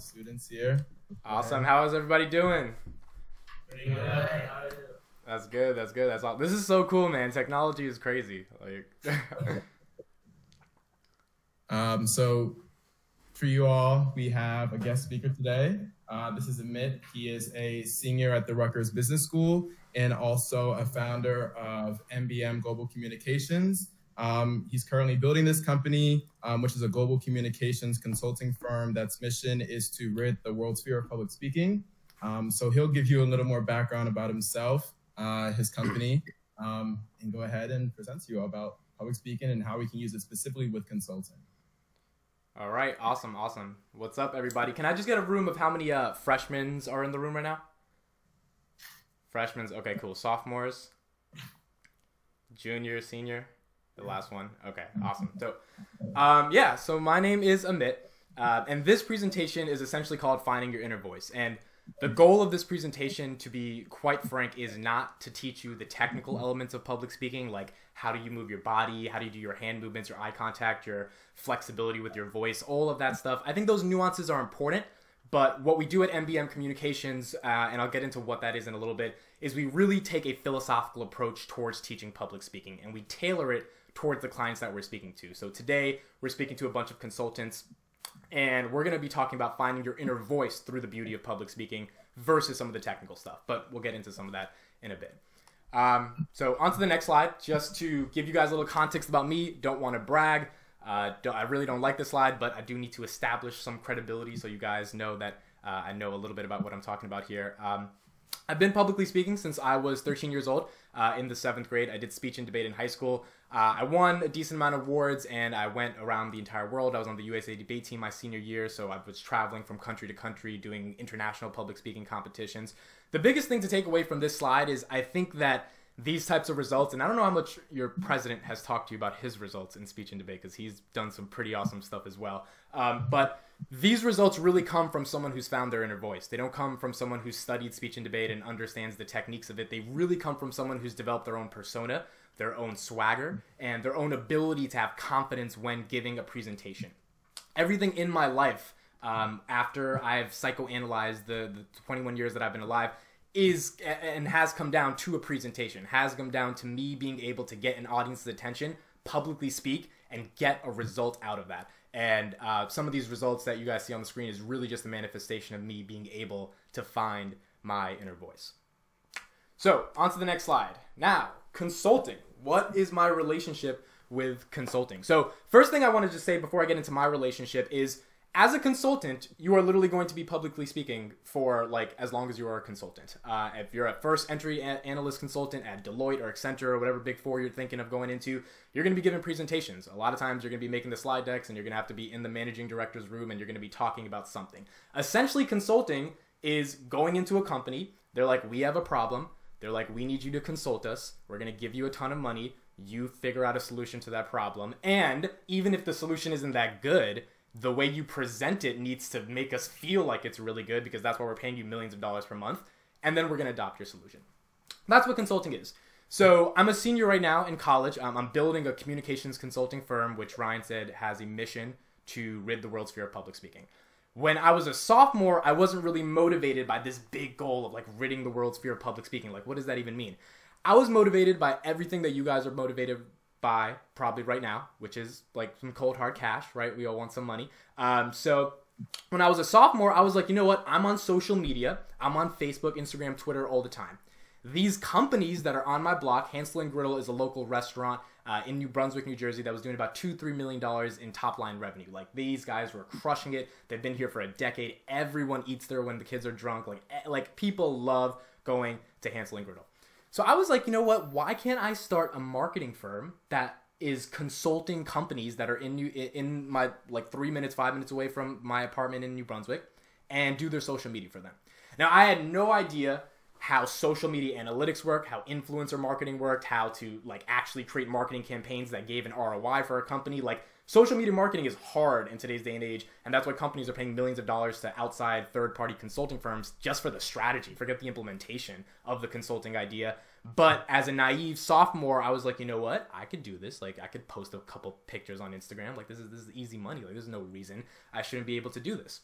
students here. Awesome. How is everybody doing? Pretty good. That's good. That's good. That's all. This is so cool, man. Technology is crazy. Like, Um, so, for you all, we have a guest speaker today. Uh, this is Amit. He is a senior at the Rutgers Business School and also a founder of MBM Global Communications. Um, he's currently building this company, um, which is a global communications consulting firm that's mission is to rid the world's fear of public speaking. Um, so he'll give you a little more background about himself, uh, his company, um, and go ahead and present to you about public speaking and how we can use it specifically with consulting. all right. Awesome. Awesome. What's up, everybody? Can I just get a room of how many uh, freshmen are in the room right now? Freshmen. Okay, cool. Sophomores, junior, senior, the last one. Okay, awesome. So, um, yeah. So my name is Amit, uh, and this presentation is essentially called "Finding Your Inner Voice." And the goal of this presentation, to be quite frank, is not to teach you the technical elements of public speaking, like how do you move your body, how do you do your hand movements, your eye contact, your flexibility with your voice, all of that stuff. I think those nuances are important. But what we do at MBM Communications, uh, and I'll get into what that is in a little bit, is we really take a philosophical approach towards teaching public speaking and we tailor it towards the clients that we're speaking to. So today, we're speaking to a bunch of consultants and we're going to be talking about finding your inner voice through the beauty of public speaking versus some of the technical stuff. But we'll get into some of that in a bit. Um, so, on to the next slide, just to give you guys a little context about me. Don't want to brag. Uh, I really don't like this slide, but I do need to establish some credibility so you guys know that uh, I know a little bit about what I'm talking about here. Um, I've been publicly speaking since I was 13 years old. Uh, in the seventh grade, I did speech and debate in high school. Uh, I won a decent amount of awards, and I went around the entire world. I was on the USA debate team my senior year, so I was traveling from country to country doing international public speaking competitions. The biggest thing to take away from this slide is I think that these types of results, and I don't know how much your president has talked to you about his results in speech and debate because he's done some pretty awesome stuff as well. Um, but these results really come from someone who's found their inner voice. They don't come from someone who's studied speech and debate and understands the techniques of it. They really come from someone who's developed their own persona, their own swagger, and their own ability to have confidence when giving a presentation. Everything in my life, um, after I've psychoanalyzed the, the 21 years that I've been alive, is and has come down to a presentation, has come down to me being able to get an audience's attention, publicly speak, and get a result out of that. And uh, some of these results that you guys see on the screen is really just a manifestation of me being able to find my inner voice. So, on to the next slide. Now, consulting. What is my relationship with consulting? So, first thing I want to just say before I get into my relationship is as a consultant, you are literally going to be publicly speaking for like as long as you are a consultant. Uh, if you're a first entry a- analyst consultant at Deloitte or Accenture or whatever big four you're thinking of going into, you're going to be giving presentations. A lot of times you're going to be making the slide decks and you're going to have to be in the managing director's room and you're going to be talking about something. Essentially, consulting is going into a company. They're like, we have a problem. They're like, we need you to consult us. We're going to give you a ton of money. You figure out a solution to that problem. And even if the solution isn't that good, the way you present it needs to make us feel like it's really good because that's why we're paying you millions of dollars per month. And then we're going to adopt your solution. That's what consulting is. So I'm a senior right now in college. Um, I'm building a communications consulting firm, which Ryan said has a mission to rid the world's fear of public speaking. When I was a sophomore, I wasn't really motivated by this big goal of like ridding the world's fear of public speaking. Like, what does that even mean? I was motivated by everything that you guys are motivated by probably right now, which is like some cold hard cash, right? We all want some money. Um, so when I was a sophomore, I was like, you know what? I'm on social media. I'm on Facebook, Instagram, Twitter all the time. These companies that are on my block, Hansel and Griddle is a local restaurant uh, in New Brunswick, New Jersey, that was doing about two, three million dollars in top line revenue. Like these guys were crushing it. They've been here for a decade. Everyone eats there when the kids are drunk. Like, like people love going to Hansel and Griddle. So I was like, you know what? Why can't I start a marketing firm that is consulting companies that are in New in my like three minutes, five minutes away from my apartment in New Brunswick, and do their social media for them. Now I had no idea how social media analytics work, how influencer marketing worked, how to like actually create marketing campaigns that gave an ROI for a company. Like social media marketing is hard in today's day and age, and that's why companies are paying millions of dollars to outside third-party consulting firms just for the strategy. Forget the implementation of the consulting idea. But as a naive sophomore, I was like, you know what? I could do this. Like I could post a couple pictures on Instagram. Like this is this is easy money. Like there's no reason I shouldn't be able to do this.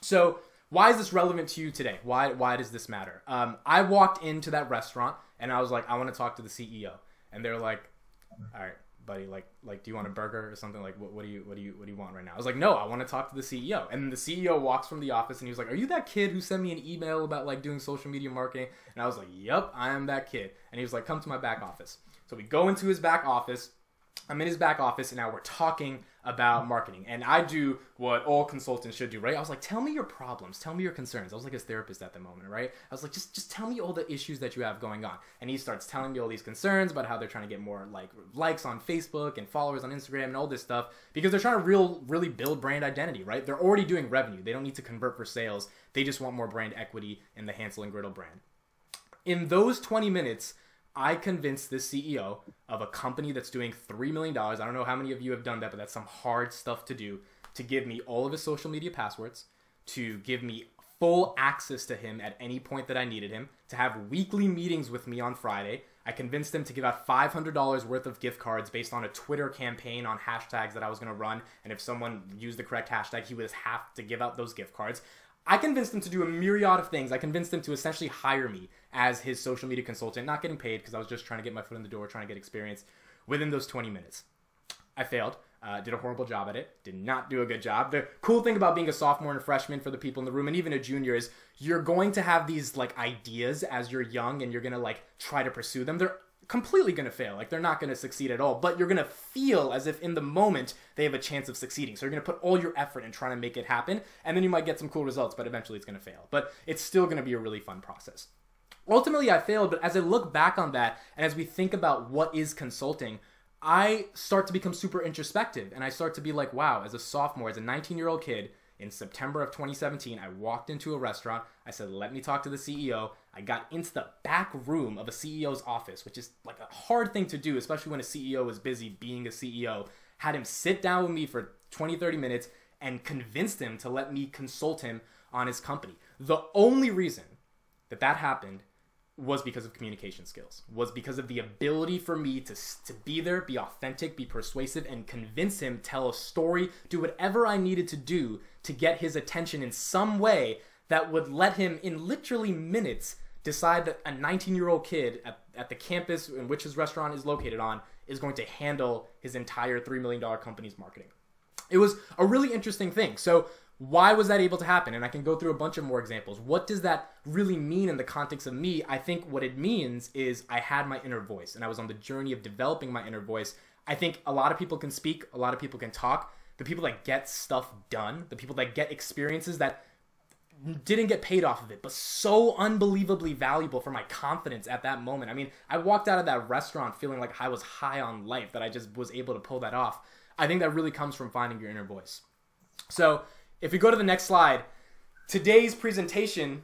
So why is this relevant to you today? Why why does this matter? Um, I walked into that restaurant and I was like, I want to talk to the CEO, and they're like, all right, buddy, like like do you want a burger or something? Like what, what do you what do you what do you want right now? I was like, no, I want to talk to the CEO. And the CEO walks from the office and he was like, are you that kid who sent me an email about like doing social media marketing? And I was like, yep, I am that kid. And he was like, come to my back office. So we go into his back office. I'm in his back office and now we're talking about marketing. And I do what all consultants should do, right? I was like, tell me your problems, tell me your concerns. I was like his therapist at the moment, right? I was like, just just tell me all the issues that you have going on. And he starts telling me all these concerns about how they're trying to get more like likes on Facebook and followers on Instagram and all this stuff because they're trying to real really build brand identity, right? They're already doing revenue. They don't need to convert for sales. They just want more brand equity in the Hansel and Griddle brand. In those 20 minutes, I convinced this CEO of a company that's doing $3 million. I don't know how many of you have done that, but that's some hard stuff to do to give me all of his social media passwords, to give me full access to him at any point that I needed him, to have weekly meetings with me on Friday. I convinced him to give out $500 worth of gift cards based on a Twitter campaign on hashtags that I was going to run. And if someone used the correct hashtag, he would have to give out those gift cards. I convinced him to do a myriad of things. I convinced him to essentially hire me as his social media consultant, not getting paid because I was just trying to get my foot in the door, trying to get experience within those 20 minutes. I failed. Uh, did a horrible job at it. Did not do a good job. The cool thing about being a sophomore and a freshman for the people in the room, and even a junior, is you're going to have these like ideas as you're young, and you're gonna like try to pursue them. They're completely going to fail. Like they're not going to succeed at all, but you're going to feel as if in the moment they have a chance of succeeding. So you're going to put all your effort in trying to make it happen, and then you might get some cool results, but eventually it's going to fail. But it's still going to be a really fun process. Ultimately, I failed, but as I look back on that and as we think about what is consulting, I start to become super introspective and I start to be like, wow, as a sophomore, as a 19 year old kid, in September of 2017, I walked into a restaurant. I said, let me talk to the CEO. I got into the back room of a CEO's office, which is like a hard thing to do, especially when a CEO is busy being a CEO. Had him sit down with me for 20, 30 minutes and convinced him to let me consult him on his company. The only reason that that happened was because of communication skills was because of the ability for me to, to be there be authentic be persuasive and convince him tell a story do whatever i needed to do to get his attention in some way that would let him in literally minutes decide that a 19 year old kid at, at the campus in which his restaurant is located on is going to handle his entire $3 million company's marketing. It was a really interesting thing. So why was that able to happen? And I can go through a bunch of more examples. What does that really mean in the context of me? I think what it means is I had my inner voice and I was on the journey of developing my inner voice. I think a lot of people can speak, a lot of people can talk. The people that get stuff done, the people that get experiences that didn't get paid off of it, but so unbelievably valuable for my confidence at that moment. I mean, I walked out of that restaurant feeling like I was high on life, that I just was able to pull that off. I think that really comes from finding your inner voice. So, if we go to the next slide, today's presentation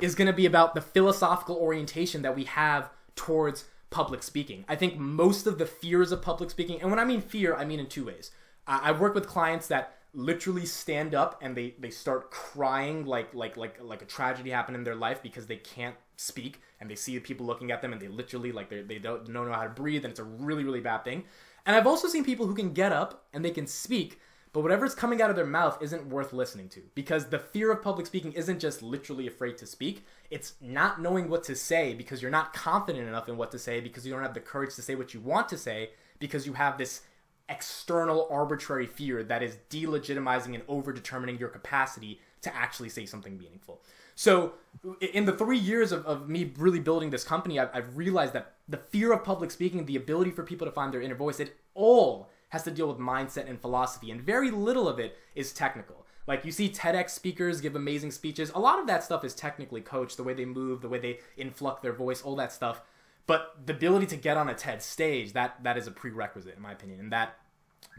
is going to be about the philosophical orientation that we have towards public speaking. I think most of the fears of public speaking, and when I mean fear, I mean in two ways. I work with clients that literally stand up and they, they start crying like like like like a tragedy happened in their life because they can't speak and they see people looking at them and they literally like they don't, don't know how to breathe and it's a really really bad thing and i've also seen people who can get up and they can speak but whatever's coming out of their mouth isn't worth listening to because the fear of public speaking isn't just literally afraid to speak. It's not knowing what to say because you're not confident enough in what to say because you don't have the courage to say what you want to say because you have this external arbitrary fear that is delegitimizing and over determining your capacity to actually say something meaningful. So, in the three years of, of me really building this company, I've, I've realized that the fear of public speaking, the ability for people to find their inner voice, it all has to deal with mindset and philosophy, and very little of it is technical. Like you see TEDx speakers give amazing speeches. A lot of that stuff is technically coached, the way they move, the way they inflect their voice, all that stuff. But the ability to get on a TED stage, that that is a prerequisite in my opinion, and that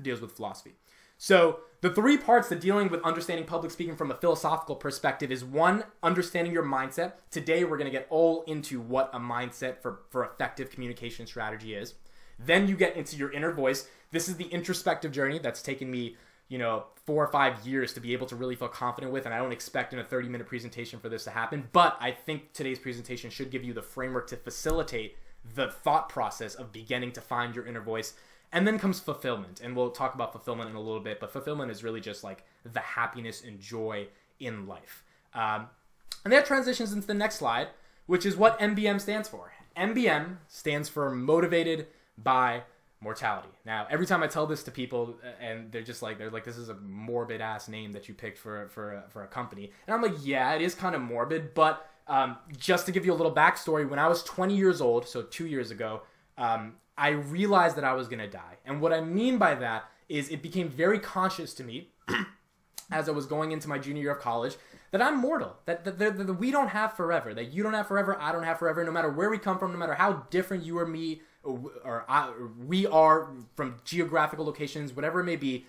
deals with philosophy. So the three parts to dealing with understanding public speaking from a philosophical perspective is one, understanding your mindset. Today we're to get all into what a mindset for, for effective communication strategy is. Then you get into your inner voice. This is the introspective journey that's taken me, you know, four or five years to be able to really feel confident with. And I don't expect in a 30 minute presentation for this to happen. But I think today's presentation should give you the framework to facilitate the thought process of beginning to find your inner voice. And then comes fulfillment. And we'll talk about fulfillment in a little bit. But fulfillment is really just like the happiness and joy in life. Um, and that transitions into the next slide, which is what MBM stands for. MBM stands for motivated by mortality. Now, every time I tell this to people, uh, and they're just like, they're like, this is a morbid ass name that you picked for for a, for a company, and I'm like, yeah, it is kind of morbid, but um, just to give you a little backstory, when I was 20 years old, so two years ago, um, I realized that I was gonna die, and what I mean by that is it became very conscious to me as I was going into my junior year of college that I'm mortal, that, that, that, that, we don't have forever, that you don't have forever, I don't have forever, no matter where we come from, no matter how different you or me or, I, we are from geographical locations, whatever it may be.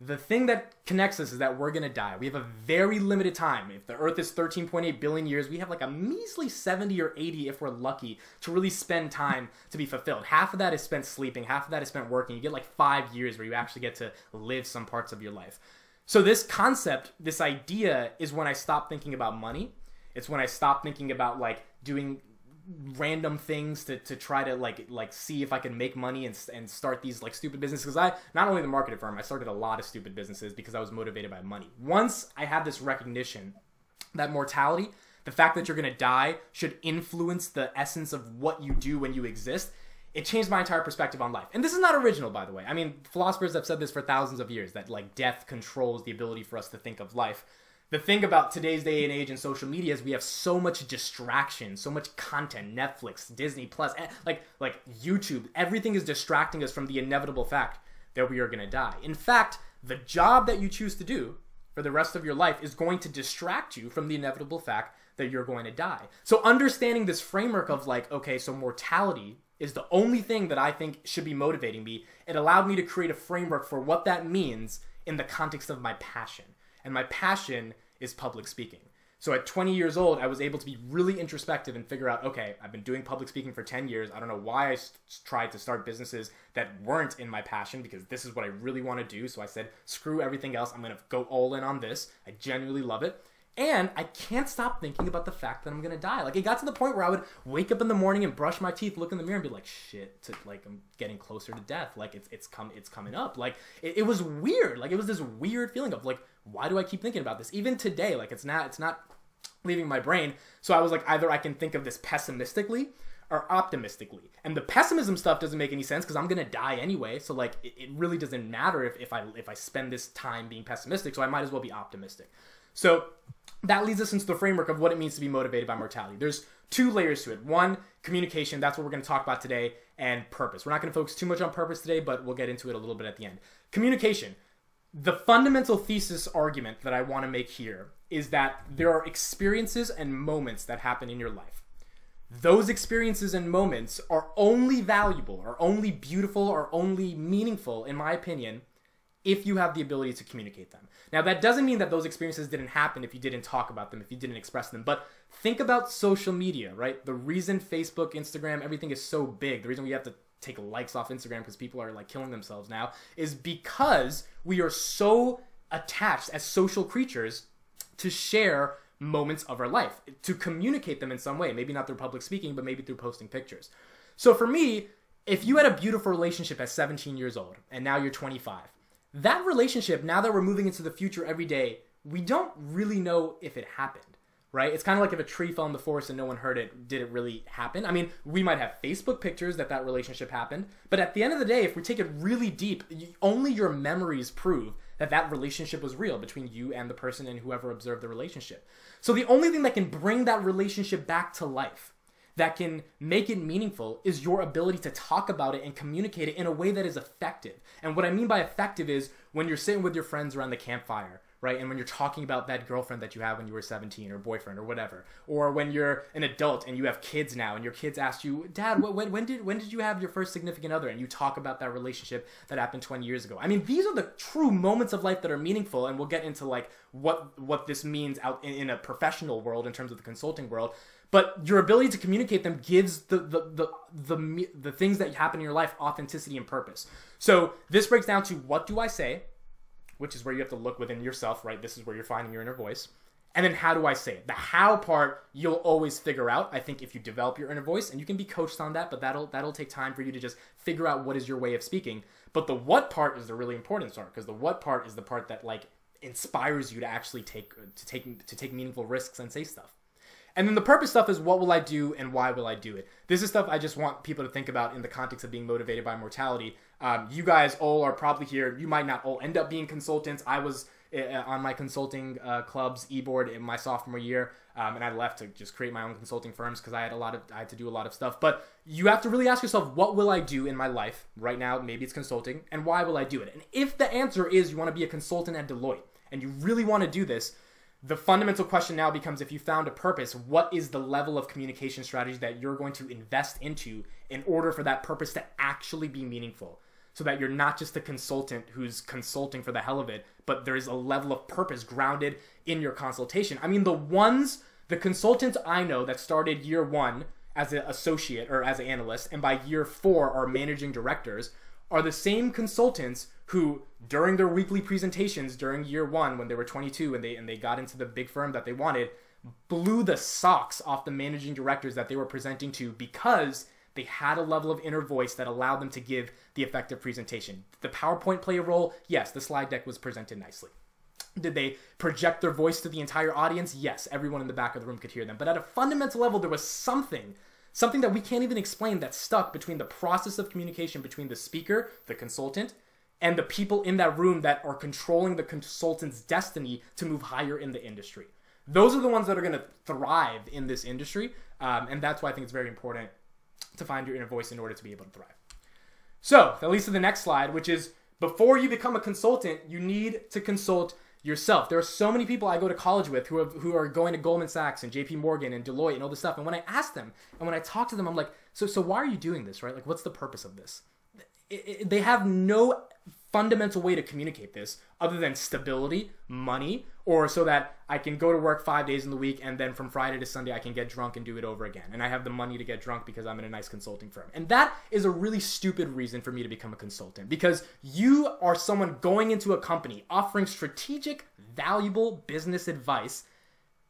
The thing that connects us is that we're gonna die. We have a very limited time. If the Earth is 13.8 billion years, we have like a measly 70 or 80 if we're lucky to really spend time to be fulfilled. Half of that is spent sleeping, half of that is spent working. You get like five years where you actually get to live some parts of your life. So this concept, this idea is when I stop thinking about money. It's when I stop thinking about like doing random things to, to try to like like see if I can make money and, and start these like stupid businesses because I not only the marketing firm I started a lot of stupid businesses because I was motivated by money. Once I had this recognition that mortality, the fact that you're going to die should influence the essence of what you do when you exist it changed my entire perspective on life. And this is not original, by the way. I mean, philosophers have said this for thousands of years that like death controls the ability for us to think of life. The thing about today's day and age and social media is we have so much distraction, so much content, Netflix, Disney Plus, eh, like like YouTube. Everything is distracting us from the inevitable fact that we are going to die. In fact, the job that you choose to do for the rest of your life is going to distract you from the inevitable fact that you're going to die. So understanding this framework of like, okay, so mortality is the only thing that I think should be motivating me. It allowed me to create a framework for what that means in the context of my passion. And my passion is public speaking. So at 20 years old, I was able to be really introspective and figure out okay, I've been doing public speaking for 10 years. I don't know why I tried to start businesses that weren't in my passion because this is what I really want to do. So I said, screw everything else. I'm going to go all in on this. I genuinely love it. And I can't stop thinking about the fact that I'm gonna die. Like it got to the point where I would wake up in the morning and brush my teeth, look in the mirror, and be like, "Shit!" To, like I'm getting closer to death. Like it's it's come it's coming up. Like it, it was weird. Like it was this weird feeling of like, why do I keep thinking about this? Even today, like it's not it's not leaving my brain. So I was like, either I can think of this pessimistically or optimistically. And the pessimism stuff doesn't make any sense because I'm gonna die anyway. So like it, it really doesn't matter if, if I if I spend this time being pessimistic. So I might as well be optimistic. So that leads us into the framework of what it means to be motivated by mortality. There's two layers to it. One, communication, that's what we're to talk about today, and purpose. We're not to focus too much on purpose today, but we'll get into it a little bit at the end. Communication. The fundamental thesis argument that I want to make here is that there are experiences and moments that happen in your life. Those experiences and moments are only valuable, are only beautiful, are only meaningful, in my opinion, if you have the ability to communicate them. Now, that doesn't mean that those experiences didn't happen if you didn't talk about them, if you didn't express them, but think about social media, right? The reason Facebook, Instagram, everything is so big, the reason we have to take likes off Instagram because people are like killing themselves now is because we are so attached as social creatures to share moments of our life, to communicate them in some way, maybe not through public speaking, but maybe through posting pictures. So for me, if you had a beautiful relationship at 17 years old and now you're 25, that relationship, now that we're moving into the future every day, we don't really know if it happened, right? It's kind of like if a tree fell in the forest and no one heard it, did it really happen? I mean, we might have Facebook pictures that that relationship happened, but at the end of the day, if we take it really deep, only your memories prove that that relationship was real between you and the person and whoever observed the relationship. So the only thing that can bring that relationship back to life that can make it meaningful is your ability to talk about it and communicate it in a way that is effective. And what I mean by effective is when you're sitting with your friends around the campfire, right? And when you're talking about that girlfriend that you had when you were 17 or boyfriend or whatever, or when you're an adult and you have kids now and your kids ask you, "Dad, when, when did when did you have your first significant other?" and you talk about that relationship that happened 20 years ago. I mean, these are the true moments of life that are meaningful and we'll get into like what what this means out in, in a professional world in terms of the consulting world but your ability to communicate them gives the the the the, the things that happen in your life authenticity and purpose. So this breaks down to what do I say, which is where you have to look within yourself, right? This is where you're finding your inner voice. And then how do I say it? The how part you'll always figure out. I think if you develop your inner voice and you can be coached on that, but that'll that'll take time for you to just figure out what is your way of speaking. But the what part is the really important part because the what part is the part that like inspires you to actually take to take to take meaningful risks and say stuff. And then the purpose stuff is what will I do and why will I do it? This is stuff I just want people to think about in the context of being motivated by mortality. Um, you guys all are probably here. You might not all end up being consultants. I was uh, on my consulting uh, club's e-board in my sophomore year, um, and I left to just create my own consulting firms because I had a lot of I had to do a lot of stuff. But you have to really ask yourself, what will I do in my life right now? Maybe it's consulting, and why will I do it? And if the answer is you want to be a consultant at Deloitte and you really want to do this, the fundamental question now becomes if you found a purpose, what is the level of communication strategy that you're going to invest into in order for that purpose to actually be meaningful? So that you're not just a consultant who's consulting for the hell of it, but there's a level of purpose grounded in your consultation. I mean, the ones, the consultants I know that started year one as an associate or as an analyst, and by year four are managing directors, are the same consultants who during their weekly presentations during year one when they were 22 and they and they got into the big firm that they wanted blew the socks off the managing directors that they were presenting to because they had a level of inner voice that allowed them to give the effective presentation. The PowerPoint play a role? Yes, the slide deck was presented nicely. Did they project their voice to the entire audience? Yes, everyone in the back of the room could hear them. But at a fundamental level, there was something something that we can't even explain that stuck between the process of communication between the speaker, the consultant, and the people in that room that are controlling the consultant's destiny to move higher in the industry. Those are the ones that are going to thrive in this industry, um, and that's why I think it's very important to find your inner voice in order to be able to thrive. So that leads to the next slide, which is before you become a consultant, you need to consult yourself. There are so many people I go to college with who, have, who are going to Goldman Sachs and JP Morgan and Deloitte and all this stuff. And when I ask them and when I talk to them, I'm like, so, so why are you doing this, right? Like, what's the purpose of this? It, it, they have no fundamental way to communicate this other than stability, money, or so that I can go to work five days in the week and then from Friday to Sunday I can get drunk and do it over again. And I have the money to get drunk because I'm in a nice consulting firm. And that is a really stupid reason for me to become a consultant because you are someone going into a company offering strategic, valuable business advice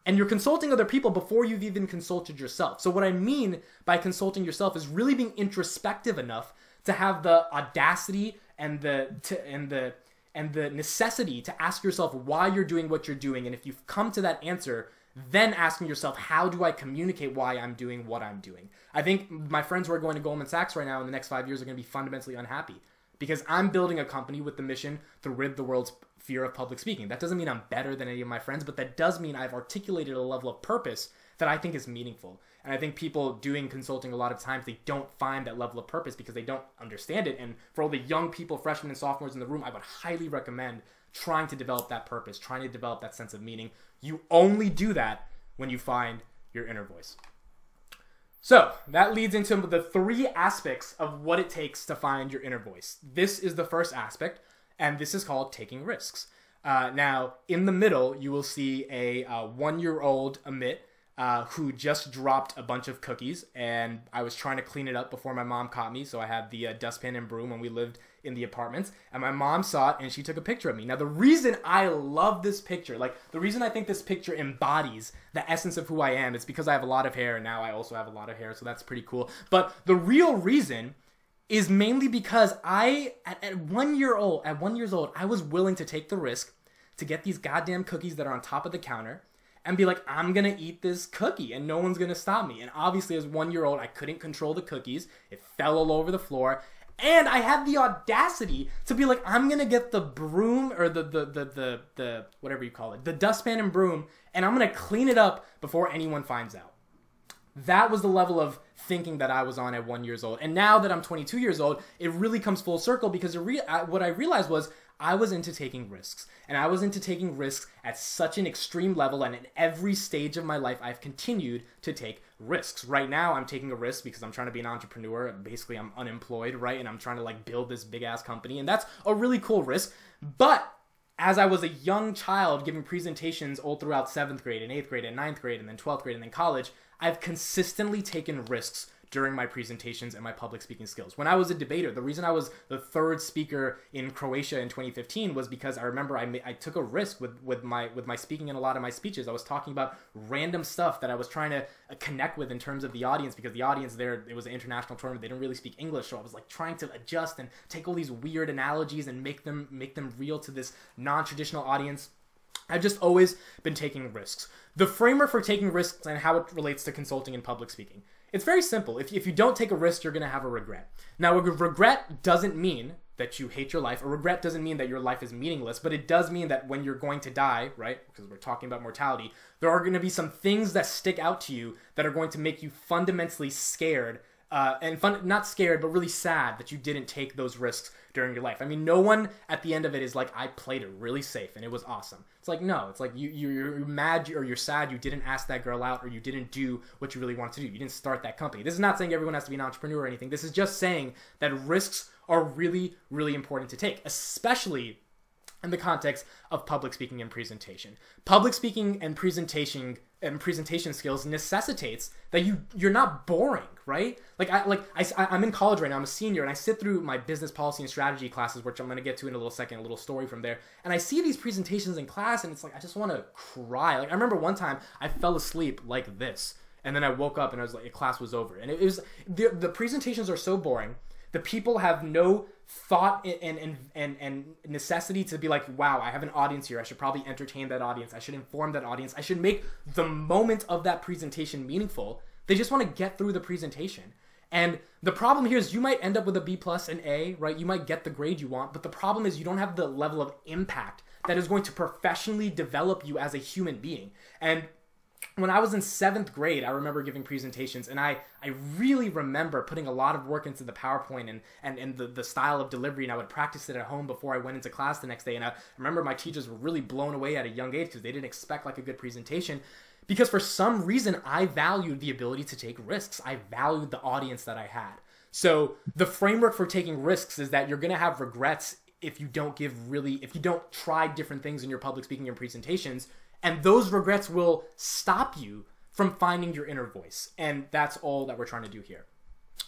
and you're consulting other people before you've even consulted yourself. So, what I mean by consulting yourself is really being introspective enough to have the audacity and the to, and the and the necessity to ask yourself why you're doing what you're doing. And if you've come to that answer then asking yourself how do i communicate why i'm doing what i'm doing? I think my friends who are going to goldman sachs right now in the next five years are going to be fundamentally unhappy because i'm building a company with the mission to rid the world's fear of public speaking. That doesn't mean i'm better than any of my friends but that does mean i've articulated a level of purpose that i think is meaningful and I think people doing consulting a lot of times they don't find that level of purpose because they don't understand it. And for all the young people, freshmen and sophomores in the room, I would highly recommend trying to develop that purpose, trying to develop that sense of meaning. You only do that when you find your inner voice. So that leads into the three aspects of what it takes to find your inner voice. This is the first aspect, and this is called taking risks. Uh, now, in the middle, you will see a uh, one year old Amit uh, who just dropped a bunch of cookies, and I was trying to clean it up before my mom caught me. So I had the uh, dustpan and broom when we lived in the apartments, and my mom saw it and she took a picture of me. Now, the reason I love this picture, like the reason I think this picture embodies the essence of who I am, is because I have a lot of hair, and now I also have a lot of hair, so that's pretty cool. But the real reason is mainly because I, at, at one year old, at one years old, I was willing to take the risk to get these goddamn cookies that are on top of the counter and be like, I'm gonna eat this cookie and no one's gonna stop me. And obviously, as one year old, I couldn't control the cookies. It fell all over the floor. And I had the audacity to be like, I'm gonna get the broom or the the the the, the whatever you call it, the dustpan and broom, and I'm gonna clean it up before anyone finds out. That was the level of thinking that I was on at one years old. And now that I'm 22 years old, it really comes full circle because re- what I realized was I was into taking risks. And I was into taking risks at such an extreme level. And in every stage of my life, I've continued to take risks. Right now, I'm taking a risk because I'm trying to be an entrepreneur. Basically, I'm unemployed, right? And I'm trying to like build this big ass company. And that's a really cool risk. But as I was a young child giving presentations all throughout seventh grade and eighth grade and ninth grade and then 12th grade and then college, I've consistently taken risks during my presentations and my public speaking skills. When I was a debater, the reason I was the third speaker in Croatia in 2015 was because I remember I, I took a risk with, with my with my speaking in a lot of my speeches. I was talking about random stuff that I was trying to uh, connect with in terms of the audience because the audience there it was an international tournament. They didn't really speak English, so I was like trying to adjust and take all these weird analogies and make them make them real to this non-traditional audience I've just always been taking risks. The framework for taking risks and how it relates to consulting and public speaking. It's very simple. If, if you don't take a risk, you're going to have a regret. Now, a regret doesn't mean that you hate your life. A regret doesn't mean that your life is meaningless, but it does mean that when you're going to die, right? Because we're talking about mortality, there are going to be some things that stick out to you that are going to make you fundamentally scared uh, and fun, not scared, but really sad that you didn't take those risks during your life. I mean, no one at the end of it is like, I played it really safe and it was awesome. It's like, no, it's like you, you're mad or you're sad you didn't ask that girl out or you didn't do what you really wanted to do. You didn't start that company. This is not saying everyone has to be an entrepreneur or anything. This is just saying that risks are really, really important to take, especially in the context of public speaking and presentation. Public speaking and presentation and presentation skills necessitates that you you're not boring, right? Like I like I I'm in college right now. I'm a senior and I sit through my business policy and strategy classes, which I'm to get to in a little second, a little story from there. And I see these presentations in class, and it's like I just want to cry. Like I remember one time I fell asleep like this, and then I woke up and I was like, class was over, and it, it was the the presentations are so boring the people have no thought and, and and and necessity to be like wow i have an audience here. I should probably entertain that audience. I should inform that audience. I should make the moment of that presentation meaningful. They just want to get through the presentation. And the problem here is you might end up with a b plus and a right? You might get the grade you want but the problem is you don't have the level of impact that is going to professionally develop you as a human being. And when I was in seventh grade, I remember giving presentations, and I, I really remember putting a lot of work into the PowerPoint and, and, and the, the style of delivery, and I would practice it at home before I went into class the next day. And I remember my teachers were really blown away at a young age because they didn't expect like a good presentation. Because for some reason, I valued the ability to take risks. I valued the audience that I had. So the framework for taking risks is that you're going to have regrets if you don't give really, if you don't try different things in your public speaking and presentations and those regrets will stop you from finding your inner voice. And that's all that we're trying to do here.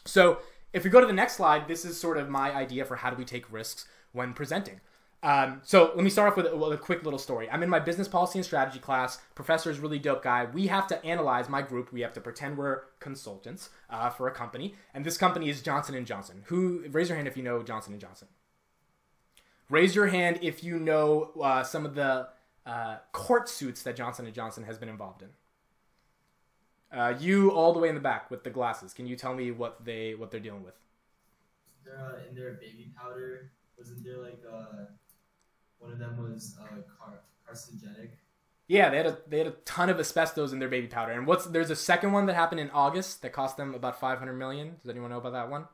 So, if we go to the next slide, this is sort of my idea for how do we take risks when presenting. Um, so let me start off with a, with a, quick little story. I'm in my business policy and strategy class. Professor is really dope guy. We have to analyze my group. We have to pretend we're consultants uh, for a company, and this company is Johnson and Johnson. Who raise your hand if you know Johnson and Johnson? Raise your hand if you know uh, some of the uh, court suits that Johnson and Johnson has been involved in. Uh, you all the way in the back with the glasses. Can you tell me what they what they're dealing with? They're uh, in their baby powder. Wasn't there like uh, one of them was uh, car- carcinogenic? Yeah, they had a they had a ton of asbestos in their baby powder. And what's there's a second one that happened in August that cost them about 500 million. Does anyone know about that one?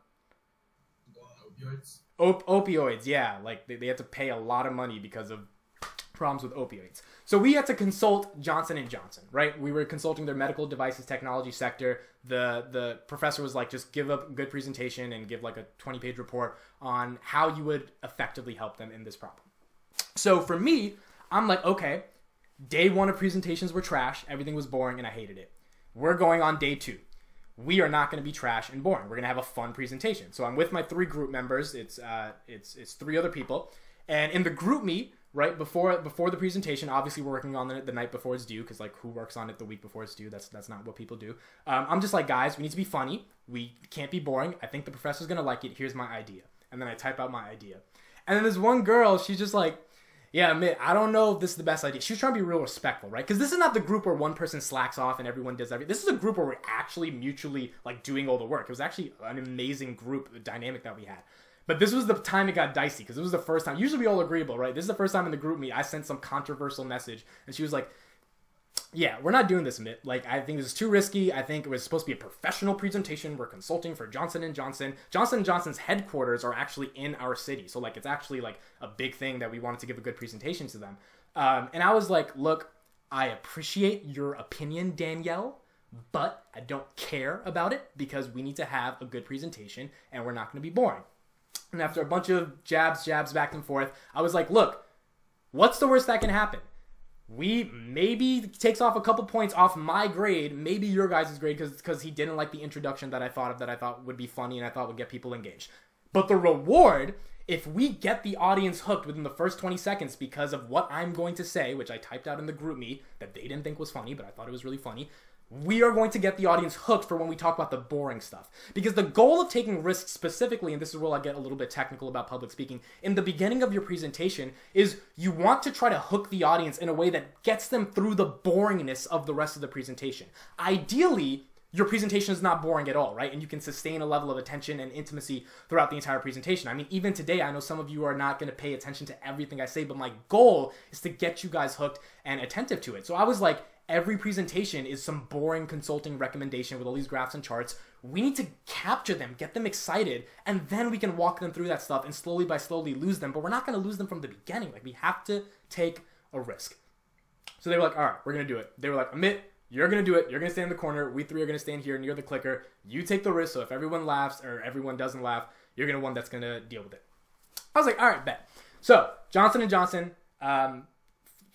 opioids. Op- opioids, yeah. Like they, they had to pay a lot of money because of problems with opioids. So we had to consult Johnson and Johnson, right? We were consulting their medical devices technology sector. The the professor was like, just give a good presentation and give like a 20 page report on how you would effectively help them in this problem. So for me, I'm like, okay, day one of presentations were trash, everything was boring, and I hated it. We're going on day two. We are not going to be trash and boring. We're going to have a fun presentation. So I'm with my three group members. It's uh, it's it's three other people, and in the GroupMe, right before before the presentation obviously we're working on it the night before it's due because like who works on it the week before it's due? That's that's not what people do. Um, i'm just like guys we need to be funny. We can't be boring. I think the professor's gonna like it. Here's my idea. And then i type out my idea. And then there's one girl she's just like yeah Amit i don't know if this is the best idea. She's trying to be real respectful right? Because this is not the group where one person slacks off and everyone does everything this is a group where we're actually mutually like doing all the work. It was actually an amazing group dynamic that we had but this was the time it got dicey because it was the first time. Usually we all agreeable, right? This is the first time in the GroupMe I sent some controversial message, and she was like, "Yeah, we're not doing this, Mitt. Like, I think this is too risky. I think it was supposed to be a professional presentation. We're consulting for Johnson and Johnson. Johnson and Johnson's headquarters are actually in our city, so like it's actually like a big thing that we wanted to give a good presentation to them. Um, and I was like, look, I appreciate your opinion, Danielle." But I don't care about it because we need to have a good presentation and we're not going to be boring. And after a bunch of jabs, jabs back and forth, I was like, look, what's the worst that can happen? We maybe takes off a couple points off my grade, maybe your guys' grade, because he didn't like the introduction that I thought of that I thought would be funny and I thought would get people engaged. But the reward, if we get the audience hooked within the first 20 seconds because of what I'm going to say, which I typed out in the GroupMe that they didn't think was funny, but I thought it was really funny, we are going to get the audience hooked for when we talk about the boring stuff. Because the goal of taking risks specifically, and this is where I get a little bit technical about public speaking, in the beginning of your presentation is you want to try to hook the audience in a way that gets them through the boringness of the rest of the presentation. Ideally, your presentation is not boring at all, right? And you can sustain a level of attention and intimacy throughout the entire presentation. I mean, even today, I know some of you are not going to pay attention to everything I say, but my goal is to get you guys hooked and attentive to it. So I was like, every presentation is some boring consulting recommendation with all these graphs and charts. We need to capture them, get them excited, and then we can walk them through that stuff and slowly by slowly lose them. But we're not going to lose them from the beginning. Like, we have to take a risk. So they were like, all right, we're going to do it. They were like, Amit, you're gonna do it. You're gonna stand in the corner. We three are gonna stand here near the clicker. You take the risk. So if everyone laughs or everyone doesn't laugh, you're gonna one that's gonna deal with it. I was like, all right, bet. So Johnson and Johnson, um,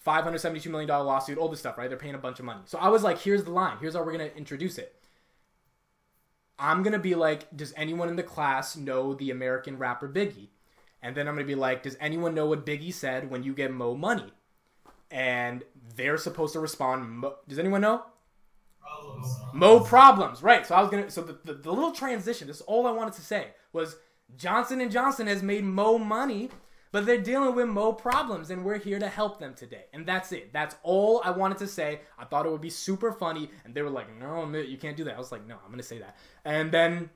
572 million dollar lawsuit, all this stuff, right? They're paying a bunch of money. So I was like, here's the line. Here's how we're gonna introduce it. I'm gonna be like, does anyone in the class know the American rapper Biggie? And then I'm gonna be like, does anyone know what Biggie said when you get Mo money? and they're supposed to respond. Does anyone know? Problems. Mo problems, right? So I was gonna. So the, the, the little transition. This is all I wanted to say was Johnson and Johnson has made Mo money, but they're dealing with Mo problems, and we're here to help them today. And that's it. That's all I wanted to say. I thought it would be super funny, and they were like, "No, you can't do that." I was like, "No, I'm gonna say that." And then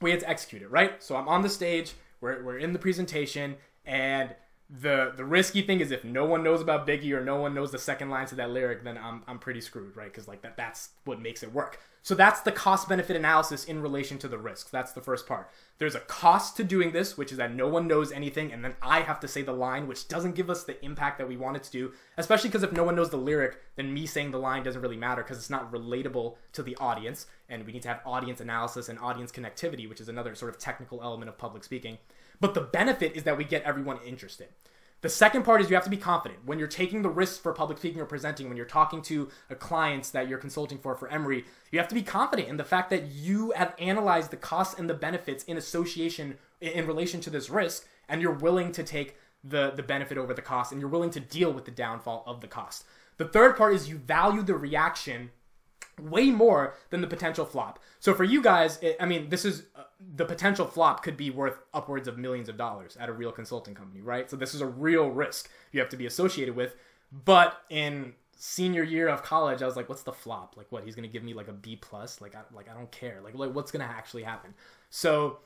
we had to execute it, right? So I'm on the stage. We're we're in the presentation, and the the risky thing is if no one knows about Biggie or no one knows the second line to that lyric, then I'm I'm pretty screwed, right? Because like that that's what makes it work. So that's the cost benefit analysis in relation to the risk. That's the first part. There's a cost to doing this, which is that no one knows anything, and then I have to say the line, which doesn't give us the impact that we want it to do. Especially because if no one knows the lyric, then me saying the line doesn't really matter because it's not relatable to the audience, and we need to have audience analysis and audience connectivity, which is another sort of technical element of public speaking. But the benefit is that we get everyone interested. The second part is you have to be confident. When you're taking the risks for public speaking or presenting, when you're talking to a clients that you're consulting for for Emory, you have to be confident in the fact that you have analyzed the costs and the benefits in association in relation to this risk and you're willing to take the the benefit over the cost and you're willing to deal with the downfall of the cost. The third part is you value the reaction way more than the potential flop. So for you guys, it, I mean, this is uh, the potential flop could be worth upwards of millions of dollars at a real consulting company, right? So this is a real risk you have to be associated with. But in senior year of college, I was like, what's the flop? Like, what? He's gonna give me like a B plus? Like, I like I don't care. Like, like what's gonna actually happen? So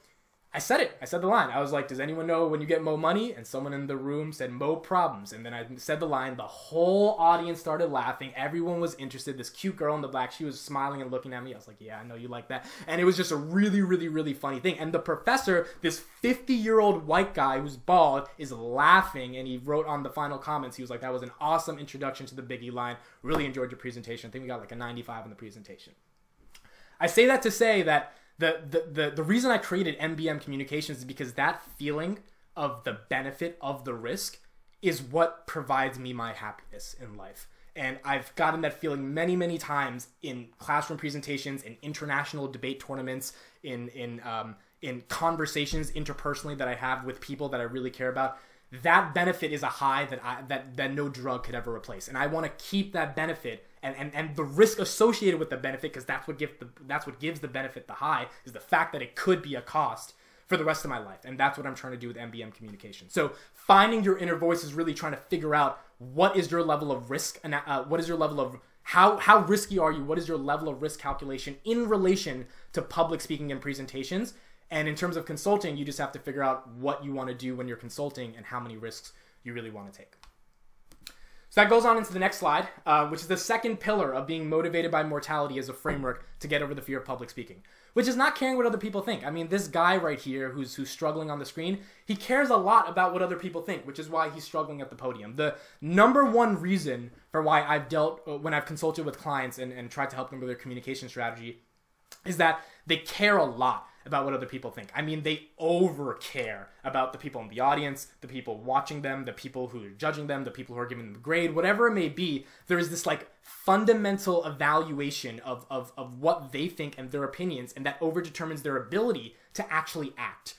I said it. I said the line. I was like, "Does anyone know when you get Mo money?" And someone in the room said Mo problems. And then I said the line. The whole audience started laughing. Everyone was interested. This cute girl in the black, she was smiling and looking at me. I was like, "Yeah, I know you like that." And it was just a really, really, really funny thing. And the professor, this 50-year-old white guy who's bald, is laughing. And he wrote on the final comments. He was like, "That was an awesome introduction to the Biggie line. Really enjoyed your presentation. I think we got like a 95 in the presentation." I say that to say that the, the the reason I created MBM Communications is because that feeling of the benefit of the risk is what provides me my happiness in life. And I've gotten that feeling many, many times in classroom presentations, in international debate tournaments, in in um, in conversations interpersonally that I have with people that I really care about that benefit is a high that I that that no drug could ever replace. And I want to keep that benefit and, and, and the risk associated with the benefit, because that's what gives the that's what gives the benefit the high, is the fact that it could be a cost for the rest of my life. And that's what I'm trying to do with MBM communication. So finding your inner voice is really trying to figure out what is your level of risk and uh, what is your level of how how risky are you? What is your level of risk calculation in relation to public speaking and presentations? And in terms of consulting, you just have to figure out what you want to do when you're consulting and how many risks you really want to take. So that goes on into the next slide, uh, which is the second pillar of being motivated by mortality as a framework to get over the fear of public speaking, which is not caring what other people think. I mean, this guy right here who's who's struggling on the screen, he cares a lot about what other people think, which is why he's struggling at the podium. The number one reason for why I've dealt uh, when I've consulted with clients and, and tried to help them with their communication strategy is that they care a lot about what other people think. I mean, they overcare about the people in the audience, the people watching them, the people who are judging them, the people who are giving them the grade, whatever it may be. There is this like fundamental evaluation of, of, of what they think and their opinions, and that overdetermines their ability to actually act.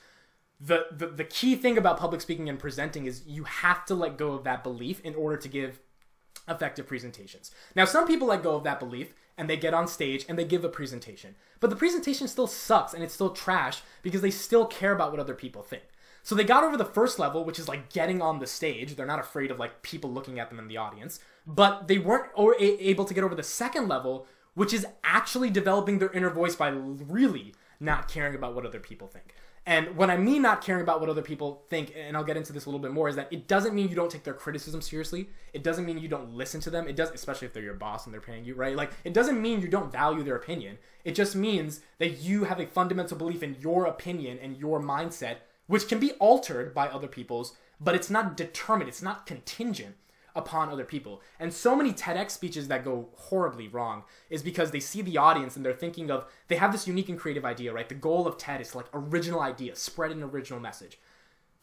The, the, the key thing about public speaking and presenting is you have to let go of that belief in order to give effective presentations. Now, some people let go of that belief and they get on stage and they give a presentation. But the presentation still sucks and it's still trash because they still care about what other people think. So they got over the first level, which is like getting on the stage. They're not afraid of like people looking at them in the audience, but they weren't able to get over the second level, which is actually developing their inner voice by really not caring about what other people think. And what I mean not caring about what other people think, and I'll get into this a little bit more, is that it doesn't mean you don't take their criticism seriously. It doesn't mean you don't listen to them. It does, especially if they're your boss and they're paying you, right? Like it doesn't mean you don't value their opinion. It just means that you have a fundamental belief in your opinion and your mindset, which can be altered by other people's, but it's not determined. It's not contingent upon other people. And so many TEDx speeches that go horribly wrong is because they see the audience and they're thinking of they have this unique and creative idea, right? The goal of TED is like original idea, spread an original message.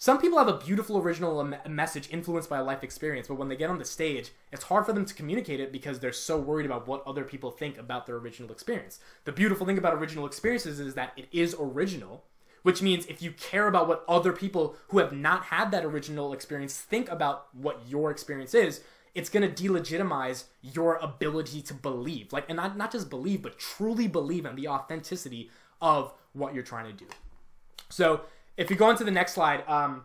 Some people have a beautiful original message influenced by a life experience, but when they get on the stage, it's hard for them to communicate it because they're so worried about what other people think about their original experience. The beautiful thing about original experiences is that it is original, which means if you care about what other people who have not had that original experience think about what your experience is, it's going to delegitimize your ability to believe. Like, and not, not just believe, but truly believe in the authenticity of what you're trying to do. So, if you go into the next slide, um,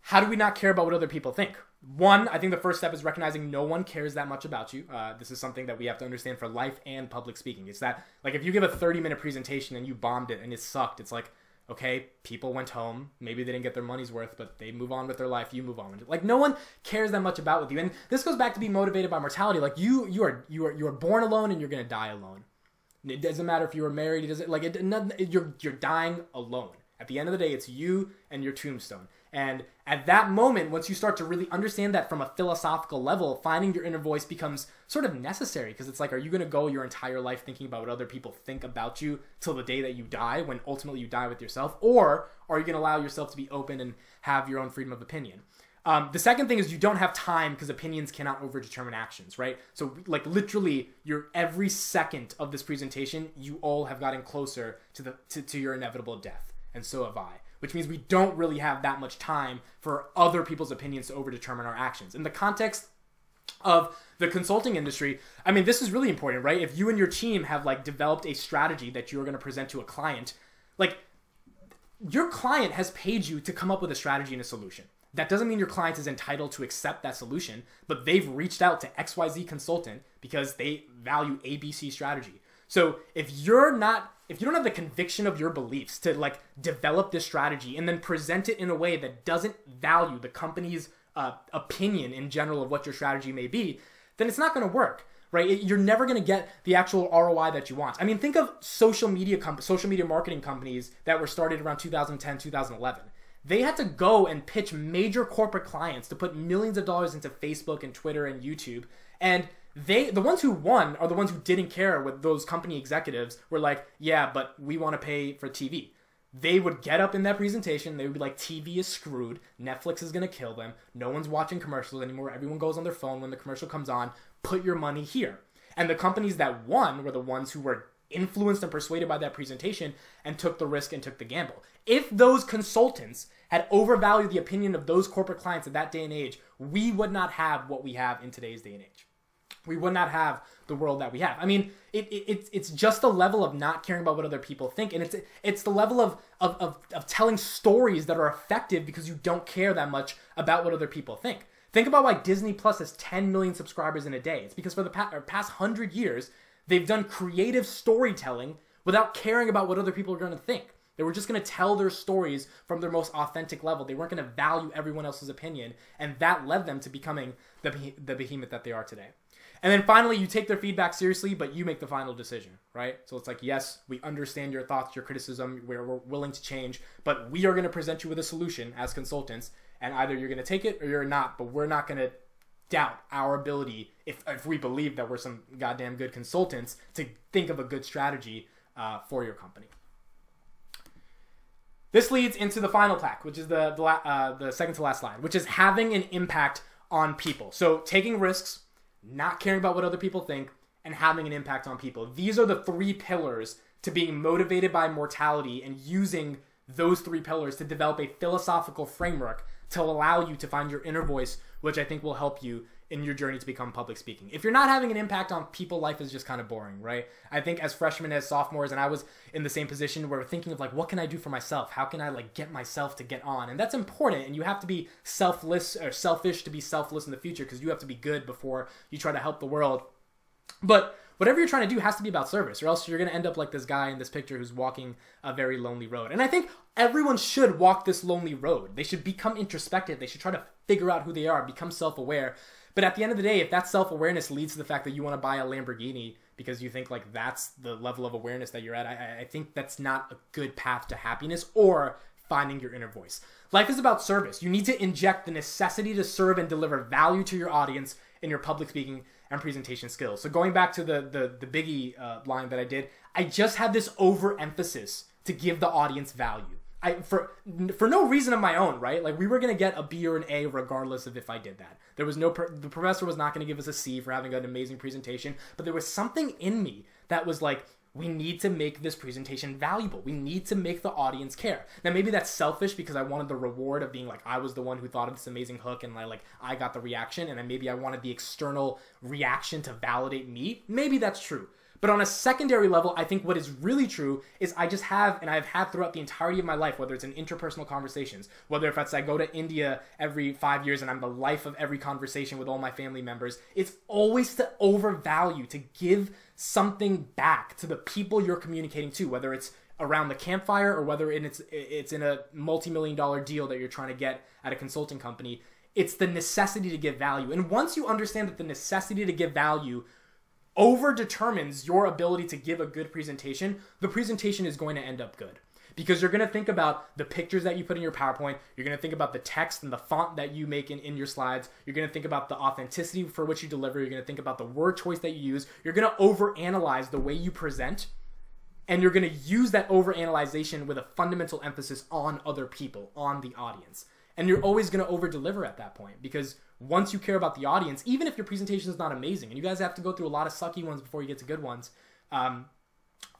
how do we not care about what other people think? One, I think the first step is recognizing no one cares that much about you. Uh, this is something that we have to understand for life and public speaking. It's that, like, if you give a 30 minute presentation and you bombed it and it sucked, it's like, okay, people went home. Maybe they didn't get their money's worth, but they move on with their life. You move on with it. Like no one cares that much about with you. And this goes back to be motivated by mortality. Like you, you are, you are, you are born alone and you're gonna die alone. It doesn't matter if you were married. It doesn't like it. You're you're dying alone. At the end of the day, it's you and your tombstone. And at that moment, once you start to really understand that from a philosophical level, finding your inner voice becomes sort of necessary because it's like, are you going to go your entire life thinking about what other people think about you till the day that you die when ultimately you die with yourself? Or are you going to allow yourself to be open and have your own freedom of opinion? Um, the second thing is you don't have time because opinions cannot overdetermine actions, right? So, like literally, your every second of this presentation, you all have gotten closer to the to, to your inevitable death, and so have I which means we don't really have that much time for other people's opinions to overdetermine our actions. In the context of the consulting industry, I mean, this is really important, right? If you and your team have like developed a strategy that you're going to present to a client, like your client has paid you to come up with a strategy and a solution. That doesn't mean your client is entitled to accept that solution, but they've reached out to XYZ consultant because they value ABC strategy. So if you're not if you don't have the conviction of your beliefs to like develop this strategy and then present it in a way that doesn't value the company's uh, opinion in general of what your strategy may be, then it's not going to work right? You're never going to get the actual ROI that you want. I mean, think of social media comp- social media marketing companies that were started around 2010, 2011. They had to go and pitch major corporate clients to put millions of dollars into Facebook and Twitter and YouTube, and they the ones who won are the ones who didn't care what those company executives were like yeah but we want to pay for tv they would get up in that presentation. They would be like tv is screwed. Netflix is going to kill them. No one's watching commercials anymore. Everyone goes on their phone when the commercial comes on. Put your money here. And the companies that won were the ones who were influenced and persuaded by that presentation and took the risk and took the gamble. If those consultants had overvalued the opinion of those corporate clients at that day and age we would not have what we have in today's day and age we would not have the world that we have. I mean, it, it, it's it's just the level of not caring about what other people think, and it's it's the level of, of, of, of telling stories that are effective because you don't care that much about what other people think. Think about why Disney Plus has 10 million subscribers in a day. It's because for the past, past hundred years, they've done creative storytelling without caring about what other people are going to think. They were just going to tell their stories from their most authentic level. They weren't going to value everyone else's opinion, and that led them to becoming the, the behemoth that they are today. And then finally, you take their feedback seriously, but you make the final decision, right? So it's like, yes, we understand your thoughts, your criticism, we're, we're willing to change, but we are going to present you with a solution as consultants, and either you're going to take it or you're not, but we're not going to doubt our ability, if, if we believe that we're some goddamn good consultants, to think of a good strategy uh, for your company. This leads into the final tack, which is the the, uh, the second to last slide, which is having an impact on people. So taking risks, not caring about what other people think, and having an impact on people. These are the three pillars to being motivated by mortality and using those three pillars to develop a philosophical framework to allow you to find your inner voice, which I think will help you in your journey to become public speaking. If you're not having an impact on people, life is just kind of boring, right? I think as freshmen, as sophomores, and I was in the same position where we're thinking of like, what can I do for myself? How can I like get myself to get on? And that's important. And you have to be selfless or selfish to be selfless in the future because you have to be good before you try to help the world. But whatever you're trying to do has to be about service, or else you're going to end up like this guy in this picture who's walking a very lonely road. And I think everyone should walk this lonely road. They should become introspective. They should try to figure out who they are, become self aware. But at the end of the day, if that self awareness leads to the fact that you want to buy a Lamborghini because you think like that's the level of awareness that you're at, I, I think that's not a good path to happiness or finding your inner voice. Life is about service. You need to inject the necessity to serve and deliver value to your audience in your public speaking and presentation skills. So going back to the the, the biggie uh, line that I did, I just had this overemphasis to give the audience value. I for for no reason of my own, right? Like we were gonna get a B or an A regardless of if I did that. There was no the professor was not gonna give us a C for having an amazing presentation, but there was something in me that was like, we need to make this presentation valuable. We need to make the audience care. Now maybe that's selfish because I wanted the reward of being like I was the one who thought of this amazing hook and I like I got the reaction and then maybe I wanted the external reaction to validate me. Maybe that's true. But on a secondary level, I think what is really true is I just have, and I've had throughout the entirety of my life, whether it's in interpersonal conversations, whether if it's I go to India every five years and I'm the life of every conversation with all my family members, it's always to overvalue, to give something back to the people you're communicating to, whether it's around the campfire or whether it's it's in a multi-million dollar deal that you're trying to get at a consulting company. It's the necessity to give value. And once you understand that the necessity to give value over determines your ability to give a good presentation, the presentation is going to end up good. Because you're going to think about the pictures that you put in your PowerPoint. You're going to think about the text and the font that you make in, in your slides. You're going to think about the authenticity for which you deliver. You're going to think about the word choice that you use. You're going to overanalyze the way you present. And you're going to use that overanalyzation with a fundamental emphasis on other people, on the audience. And you're always going to over deliver at that point because once you care about the audience, even if your presentation is not amazing, and you guys have to go through a lot of sucky ones before you get to good ones, um,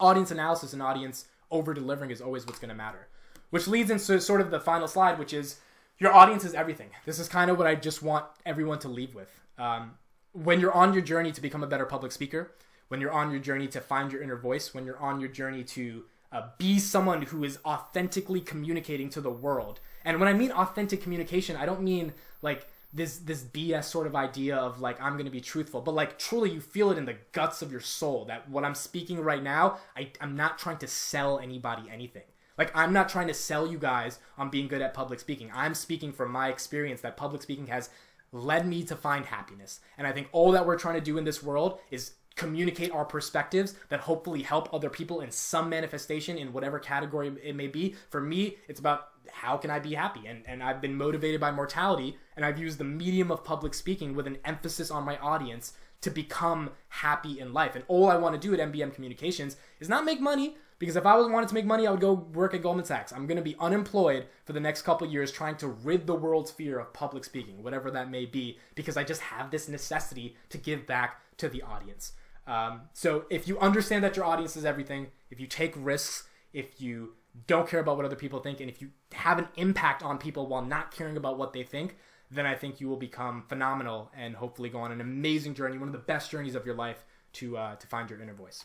audience analysis and audience over delivering is always what's going to matter. Which leads into sort of the final slide, which is your audience is everything. This is kind of what I just want everyone to leave with. Um, when you're on your journey to become a better public speaker, when you're on your journey to find your inner voice, when you're on your journey to uh, be someone who is authentically communicating to the world. And when I mean authentic communication, I don't mean like this this BS sort of idea of like I'm gonna be truthful, but like truly you feel it in the guts of your soul that what I'm speaking right now, I, I'm not trying to sell anybody anything. Like I'm not trying to sell you guys on being good at public speaking. I'm speaking from my experience that public speaking has led me to find happiness. And I think all that we're trying to do in this world is communicate our perspectives that hopefully help other people in some manifestation in whatever category it may be. For me, it's about how can I be happy? And, and I've been motivated by mortality, and I've used the medium of public speaking with an emphasis on my audience to become happy in life. And all I want to do at MBM Communications is not make money, because if I was wanted to make money, I would go work at Goldman Sachs. I'm going to be unemployed for the next couple years trying to rid the world's fear of public speaking, whatever that may be, because I just have this necessity to give back to the audience. Um, so if you understand that your audience is everything, if you take risks, if you don't care about what other people think, and if you have an impact on people while not caring about what they think, then I think you will become phenomenal and hopefully go on an amazing journey, one of the best journeys of your life to uh, to find your inner voice.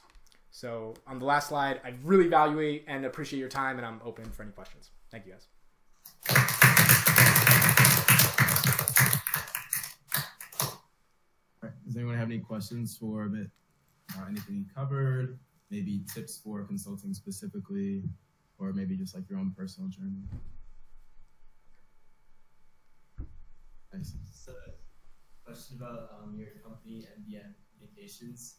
So on the last slide, I really value and appreciate your time, and I'm open for any questions. Thank you guys. Does anyone have any questions for a bit? Uh, anything covered? Maybe tips for consulting specifically? or maybe just like your own personal journey. Nice. So, question about um, your company, MBM Communications.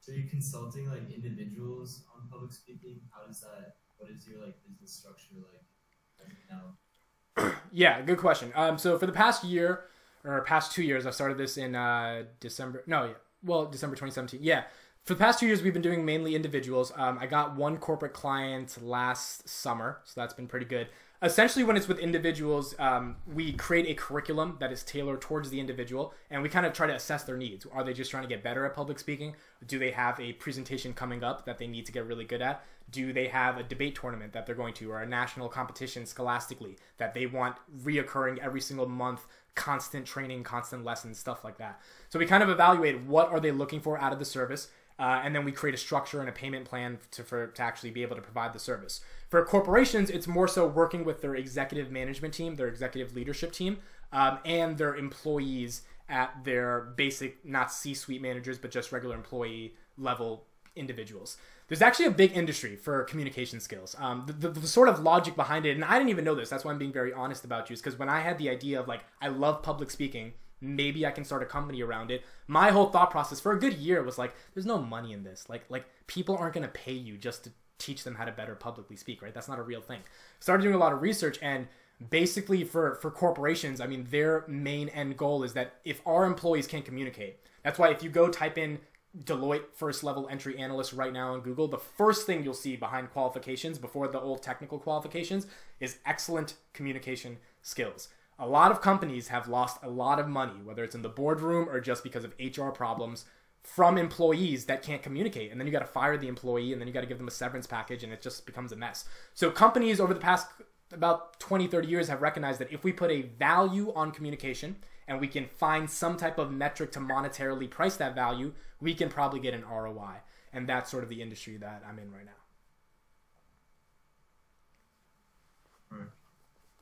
So you're consulting like individuals on public speaking. How does that? What is your like business structure like right now? yeah, good question. Um, so for the past year or past two years, I started this in uh, December. No, yeah, well, December 2017. Yeah for the past two years, we've been doing mainly individuals. Um, I got one corporate client last summer, so that's been pretty good. essentially when it's with individuals um, we create a curriculum that is tailored towards the individual and we kind of try to assess their needs are they just trying to get better at public speaking do they have a presentation coming up that they need to get really good at do they have a debate tournament that they're going to or a national competition scholastically that they want reoccurring every single month constant training constant lessons stuff like that so we kind of evaluate what are they looking for out of the service uh, and then we create a structure and a payment plan to, for, to actually be able to provide the service. For corporations, it's more so working with their executive management team, their executive leadership team, um, and their employees at their basic, not C suite managers, but just regular employee level individuals. There's actually a big industry for communication skills. Um, the, the, the, sort of logic behind it, and I didn't even know this, that's why I'm being very honest about you, is because when I had the idea of like, I love public speaking, maybe I can start a company around it. My whole thought process for a good year was like, there's no money in this. Like, like people aren't gonna pay you just to teach them how to better publicly speak, right? That's not a real thing. Started doing a lot of research and basically for for corporations, I mean, their main end goal is that if our employees can't communicate, that's why if you go type in Deloitte first level entry analyst right now on Google, the first thing you'll see behind qualifications before the old technical qualifications is excellent communication skills a lot of companies have lost a lot of money, whether it's in the boardroom or just because of HR problems from employees that can't communicate. And then you got to fire the employee and then you got to give them a severance package and it just becomes a mess. So companies over the past about 20, 30 years have recognized that if we put a value on communication and we can find some type of metric to monetarily price that value, we can probably get an ROI. And that's sort of the industry that I'm in right now.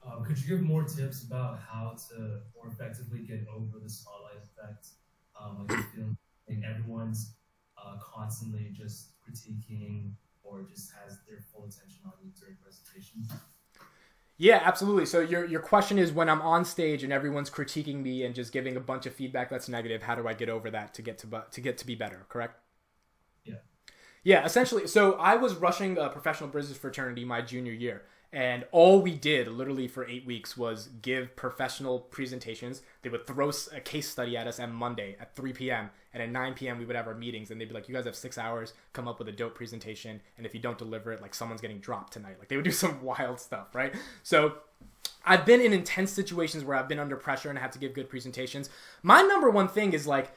Um, could you give more tips about how to more effectively get over the spotlight effect? Um, like feeling like everyone's uh, constantly just critiquing or just has their full attention on you during presentations. Yeah, absolutely. So your your question is when I'm on stage and everyone's critiquing me and just giving a bunch of feedback that's negative, how do I get over that to get to to get to be better? Correct? Yeah. Yeah, essentially. So I was rushing a professional business fraternity my junior year, and all we did literally for eight weeks was give professional presentations. They would throw a case study at us on Monday at 3 p.m. And at 9 p.m., we would have our meetings and they'd be like, You guys have six hours, come up with a dope presentation. And if you don't deliver it, like someone's getting dropped tonight. Like they would do some wild stuff, right? So I've been in intense situations where I've been under pressure and I had to give good presentations. My number one thing is like,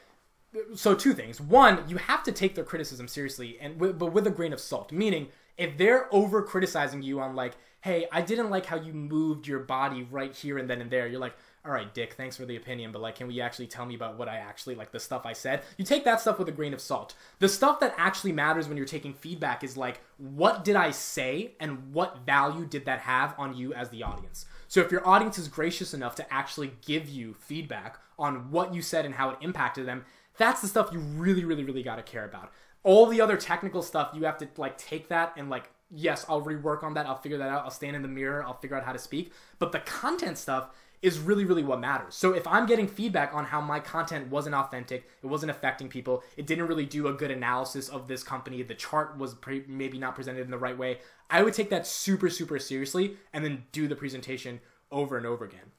so two things. One, you have to take their criticism seriously, and but with a grain of salt. Meaning, if they're over criticizing you on like, hey, I didn't like how you moved your body right here and then and there. You're like, all right, Dick, thanks for the opinion, but like, can we actually tell me about what I actually like the stuff I said? You take that stuff with a grain of salt. The stuff that actually matters when you're taking feedback is like, what did I say and what value did that have on you as the audience? So if your audience is gracious enough to actually give you feedback on what you said and how it impacted them, that's the stuff you really, really, really got to care about. All the other technical stuff, you have to like take that and like yes, I'll rework on that. I'll figure that out. I'll stand in the mirror. I'll figure out how to speak. But the content stuff is really, really what matters. So if I'm getting feedback on how my content wasn't authentic, it wasn't affecting people, it didn't really do a good analysis of this company, the chart was pre- maybe not presented in the right way, I would take that super, super seriously and then do the presentation over and over again.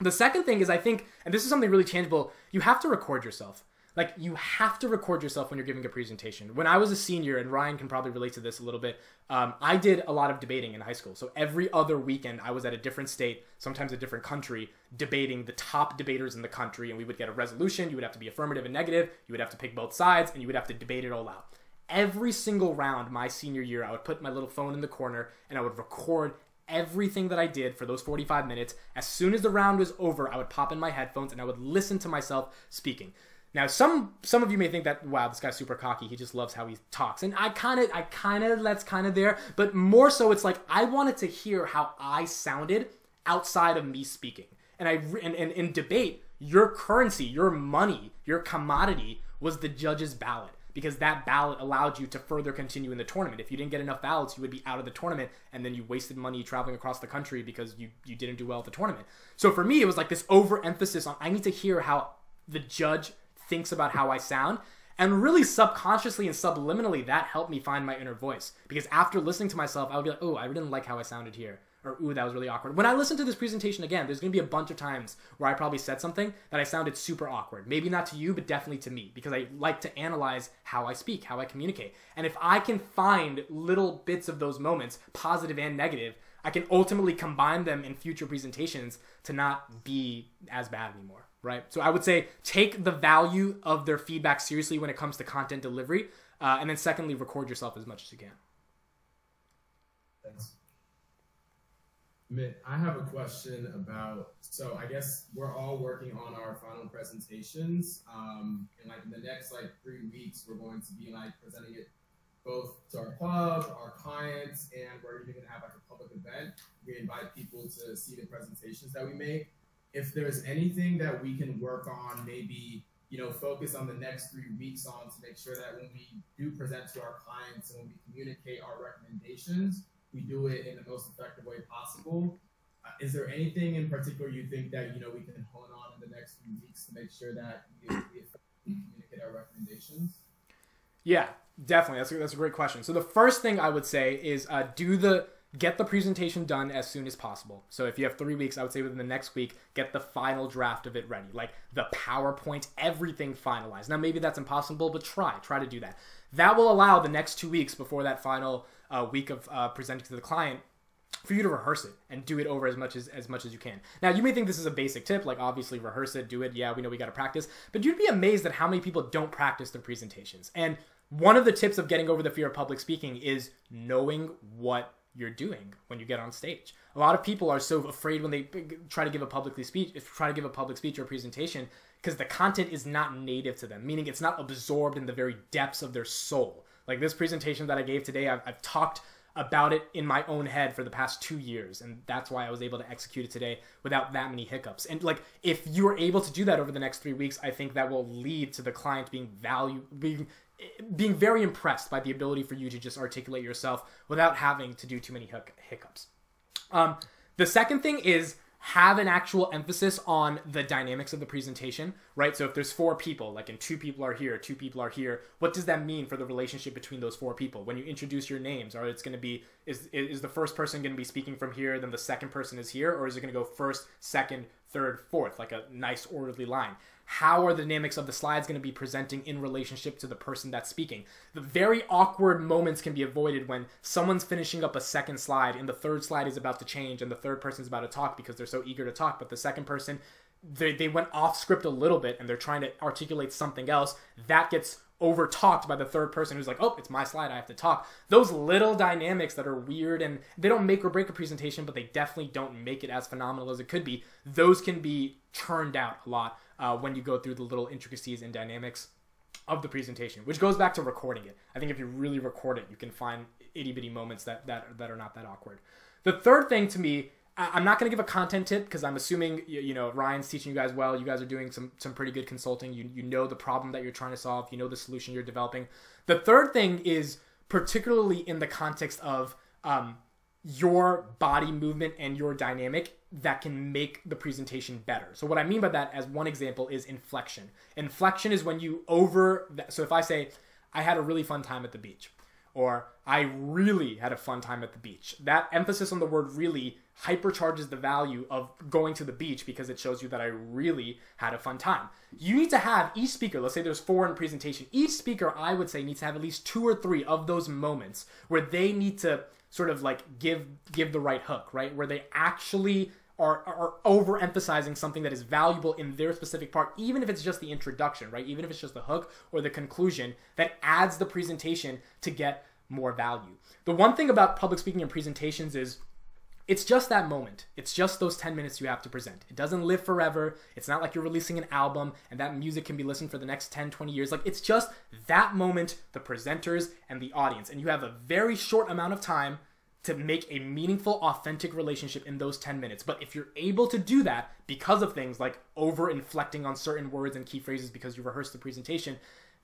The second thing is, I think, and this is something really tangible, you have to record yourself like you have to record yourself when you're giving a presentation. When i was a senior and ryan can probably relate to this a little bit um, i did a lot of debating in high school. So every other weekend i was at a different state sometimes a different country debating the top debaters in the country. And we would get a resolution. You would have to be affirmative and negative. You would have to pick both sides and you would have to debate it all out. Every single round my senior year i would put my little phone in the corner and i would record everything that I did for those 45 minutes. As soon as the round was over, I would pop in my headphones and I would listen to myself speaking. Now, some some of you may think that wow, this guy's super cocky. He just loves how he talks, and I kind of, I kind of, that's kind of there. But more so, it's like I wanted to hear how I sounded outside of me speaking. And I, and, in debate, your currency, your money, your commodity was the judge's ballot because that ballot allowed you to further continue in the tournament. If you didn't get enough ballots, you would be out of the tournament, and then you wasted money traveling across the country because you you didn't do well at the tournament. So for me, it was like this overemphasis on I need to hear how the judge thinks about how I sound. And really subconsciously and subliminally, that helped me find my inner voice. Because after listening to myself, I would be like, oh, I didn't like how I sounded here. Or, ooh, that was really awkward. When I listen to this presentation again, there's to be a bunch of times where I probably said something that I sounded super awkward. Maybe not to you, but definitely to me. Because I like to analyze how I speak, how I communicate. And if I can find little bits of those moments, positive and negative, I can ultimately combine them in future presentations to not be as bad anymore, right? So I would say take the value of their feedback seriously when it comes to content delivery, uh, and then secondly, record yourself as much as you can. Thanks. Mitt, I have a question about. So I guess we're all working on our final presentations, um, and like in the next like three weeks, we're going to be like presenting it both to our club, our clients, and we're even gonna have like a public event. We invite people to see the presentations that we make. If there's anything that we can work on, maybe you know, focus on the next three weeks on to make sure that when we do present to our clients and when we communicate our recommendations, we do it in the most effective way possible. Uh, is there anything in particular you think that you know we can hone on in the next few weeks to make sure that we, we communicate our recommendations? Yeah, definitely. That's a, that's a great question. So the first thing I would say is uh, do the get the presentation done as soon as possible. So if you have three weeks, I would say within the next week, get the final draft of it ready, like the PowerPoint, everything finalized. Now maybe that's impossible, but try try to do that. That will allow the next two weeks before that final uh, week of uh, presenting to the client for you to rehearse it and do it over as much as as much as you can. Now you may think this is a basic tip, like obviously rehearse it, do it. Yeah, we know we got to practice, but you'd be amazed at how many people don't practice their presentations. And one of the tips of getting over the fear of public speaking is knowing what you're doing when you get on stage. A lot of people are so afraid when they try to give a publicly speech, try to give a public speech or presentation, because the content is not native to them, meaning it's not absorbed in the very depths of their soul. Like this presentation that I gave today, I've, I've talked about it in my own head for the past two years and that's why i was able to execute it today without that many hiccups and like if you're able to do that over the next three weeks i think that will lead to the client being value being being very impressed by the ability for you to just articulate yourself without having to do too many hiccups um, the second thing is have an actual emphasis on the dynamics of the presentation, right? So if there's four people, like and two people are here, two people are here, what does that mean for the relationship between those four people? When you introduce your names, or it's going to be is is the first person going to be speaking from here, then the second person is here, or is it going to go first, second, third, fourth, like a nice orderly line? how are the dynamics of the slides going to be presenting in relationship to the person that's speaking the very awkward moments can be avoided when someone's finishing up a second slide and the third slide is about to change and the third person's about to talk because they're so eager to talk but the second person they, they went off script a little bit and they're trying to articulate something else that gets over talked by the third person who's like, oh, it's my slide, I have to talk. Those little dynamics that are weird and they don't make or break a presentation, but they definitely don't make it as phenomenal as it could be. Those can be churned out a lot uh, when you go through the little intricacies and dynamics of the presentation, which goes back to recording it. I think if you really record it, you can find itty bitty moments that, that, that are not that awkward. The third thing to me I'm not going to give a content tip because I'm assuming you know Ryan's teaching you guys well. You guys are doing some some pretty good consulting. You you know the problem that you're trying to solve. You know the solution you're developing. The third thing is particularly in the context of um, your body movement and your dynamic that can make the presentation better. So what I mean by that, as one example, is inflection. Inflection is when you over. So if I say I had a really fun time at the beach, or I really had a fun time at the beach, that emphasis on the word really hypercharges the value of going to the beach because it shows you that I really had a fun time. You need to have each speaker, let's say there's four in presentation, each speaker I would say needs to have at least two or three of those moments where they need to sort of like give give the right hook, right? Where they actually are, are overemphasizing something that is valuable in their specific part, even if it's just the introduction, right? Even if it's just the hook or the conclusion that adds the presentation to get more value. The one thing about public speaking and presentations is it's just that moment. It's just those 10 minutes you have to present. It doesn't live forever. It's not like you're releasing an album and that music can be listened for the next 10, 20 years. Like it's just that moment, the presenters and the audience. And you have a very short amount of time to make a meaningful, authentic relationship in those 10 minutes. But if you're able to do that because of things like over inflecting on certain words and key phrases because you rehearsed the presentation,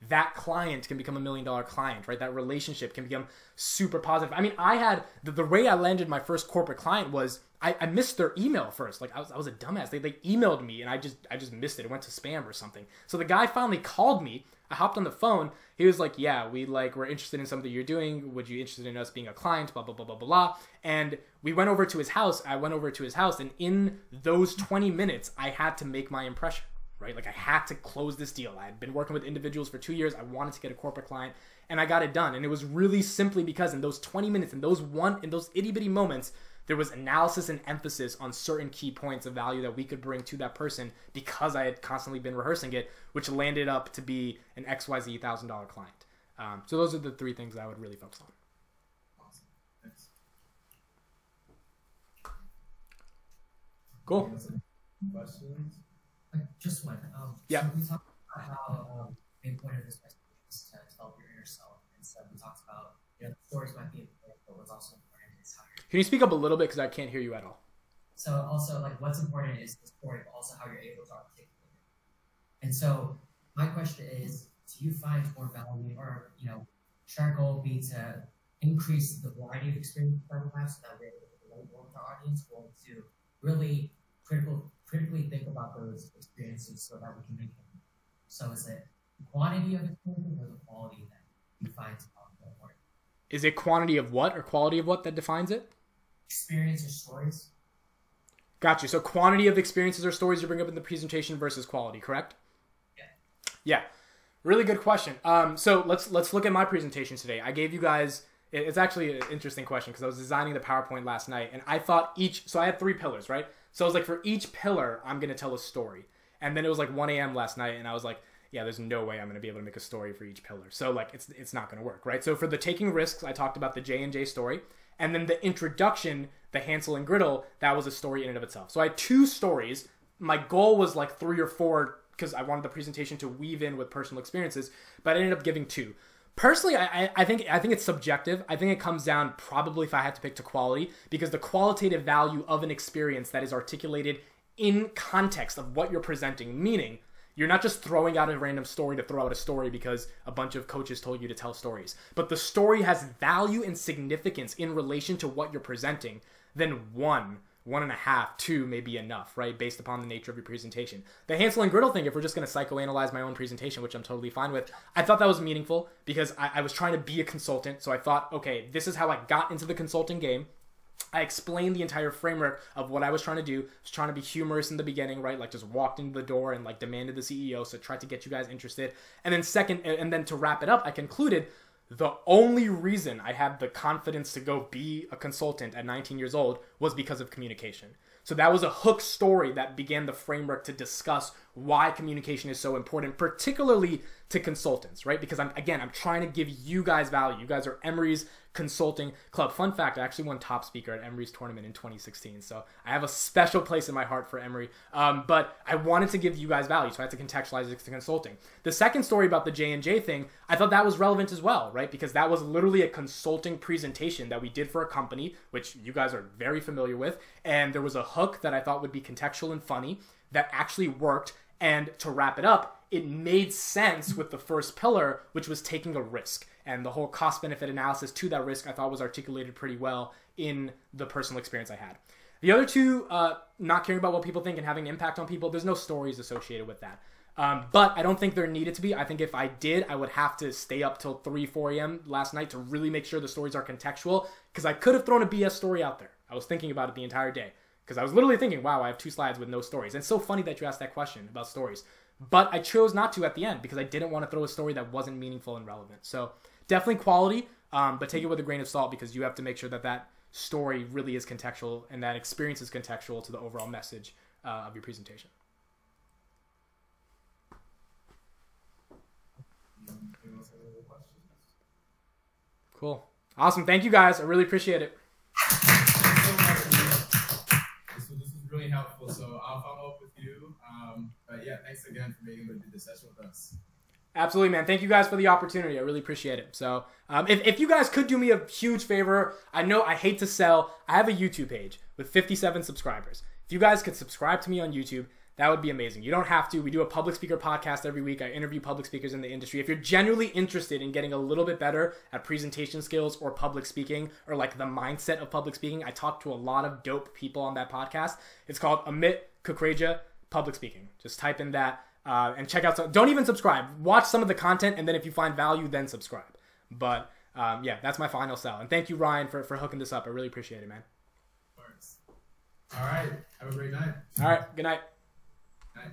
that client can become a million dollar client, right? That relationship can become super positive. I mean, I had the, the way I landed my first corporate client was I, I missed their email first. Like I was, I was a dumbass. They, they emailed me and I just I just missed it. It went to spam or something. So the guy finally called me. I hopped on the phone. He was like, "Yeah, we like we're interested in something you're doing. Would you interested in us being a client?" Blah blah blah blah blah. And we went over to his house. I went over to his house, and in those 20 minutes, I had to make my impression right? Like I had to close this deal. I had been working with individuals for two years. I wanted to get a corporate client, and I got it done. And it was really simply because in those 20 minutes, in those one, in those itty bitty moments, there was analysis and emphasis on certain key points of value that we could bring to that person because I had constantly been rehearsing it, which landed up to be an XYZ thousand dollar client. Um, so those are the three things I would really focus on. Awesome. Thanks. Cool. Questions? Like, just one. Um, Yeah. So we talked about how um, the point of this presentation is to develop your inner self, and so we talked about you know stories might be important, but what's also important is how you're. Can you speak up a little bit because I can't hear you at all? So also like what's important is the story, but also how you're able to articulate it. And so my question is, do you find more value, or you know, should our goal be to increase the variety of experiences that we have, so that we're able to relate more with our audience, or to really critical critically think about those experiences so that we can make them. So is it the quantity of experiences or the quality that you find more? Is it quantity of what or quality of what that defines it? Experience or stories? Got you. So quantity of experiences or stories you bring up in the presentation versus quality, correct? Yeah. Yeah. Really good question. Um, so let's let's look at my presentation today. I gave you guys. It's actually an interesting question because I was designing the PowerPoint last night, and I thought each. So I had three pillars, right? So I was like, for each pillar, I'm gonna tell a story. And then it was like 1 a.m. last night, and I was like, yeah, there's no way I'm gonna be able to make a story for each pillar. So like, it's it's not gonna work, right? So for the taking risks, I talked about the J and J story, and then the introduction, the Hansel and Griddle, that was a story in and of itself. So I had two stories. My goal was like three or four because I wanted the presentation to weave in with personal experiences, but I ended up giving two. Personally, I, I- think I think it's subjective. I think it comes down probably if I had to pick to quality because the qualitative value of an experience that is articulated in context of what you're presenting, meaning you're not just throwing out a random story to throw out a story because a bunch of coaches told you to tell stories, but the story has value and significance in relation to what you're presenting. Then one, one and a half, two may be enough, right? Based upon the nature of your presentation. The Hansel and Griddle thing, if we're just to psychoanalyze my own presentation, which I'm totally fine with, I thought that was meaningful because I, I was trying to be a consultant. So I thought, okay, this is how I got into the consulting game. I explained the entire framework of what I was trying to do. I was trying to be humorous in the beginning, right? Like just walked into the door and like demanded the CEO, so tried to get you guys interested. And then second, and then to wrap it up, I concluded the only reason I had the confidence to go be a consultant at 19 years old was because of communication. So that was a hook story that began the framework to discuss why communication is so important, particularly to consultants, right? Because I'm again, I'm trying to give you guys value. You guys are Emory's consulting club. Fun fact, I actually won top speaker at Emory's tournament in 2016. So I have a special place in my heart for Emory. Um, but I wanted to give you guys value, so I had to contextualize it to consulting. The second story about the J and J thing, I thought that was relevant as well, right? Because that was literally a consulting presentation that we did for a company, which you guys are very familiar with, and there was a hook that I thought would be contextual and funny that actually worked. And to wrap it up, it made sense with the first pillar, which was taking a risk. And the whole cost benefit analysis to that risk, I thought was articulated pretty well in the personal experience I had. The other two, uh, not caring about what people think and having an impact on people, there's no stories associated with that. Um, but I don't think there needed to be. I think if I did, I would have to stay up till 3, 4 a.m. last night to really make sure the stories are contextual because I could have thrown a BS story out there. I was thinking about it the entire day because I was literally thinking, wow, I have two slides with no stories. And it's so funny that you asked that question about stories. But I chose not to at the end because I didn't want to throw a story that wasn't meaningful and relevant. So definitely quality, um, but take it with a grain of salt because you have to make sure that that story really is contextual and that experience is contextual to the overall message uh, of your presentation. Cool. Awesome. Thank you guys. I really appreciate it. This was really helpful. So I'll follow up with you. Um, but yeah, thanks again for being able to do this session with us. Absolutely, man. Thank you guys for the opportunity. I really appreciate it. So, um, if, if you guys could do me a huge favor, I know I hate to sell. I have a YouTube page with 57 subscribers. If you guys could subscribe to me on YouTube, that would be amazing. You don't have to. We do a public speaker podcast every week. I interview public speakers in the industry. If you're genuinely interested in getting a little bit better at presentation skills or public speaking or like the mindset of public speaking, I talk to a lot of dope people on that podcast. It's called Amit Kukreja Public Speaking. Just type in that uh, and check out some. Don't even subscribe. Watch some of the content, and then if you find value, then subscribe. But um, yeah, that's my final sell. And thank you, Ryan, for, for hooking this up. I really appreciate it, man. All right. Have a great night. All right. Good night. Night.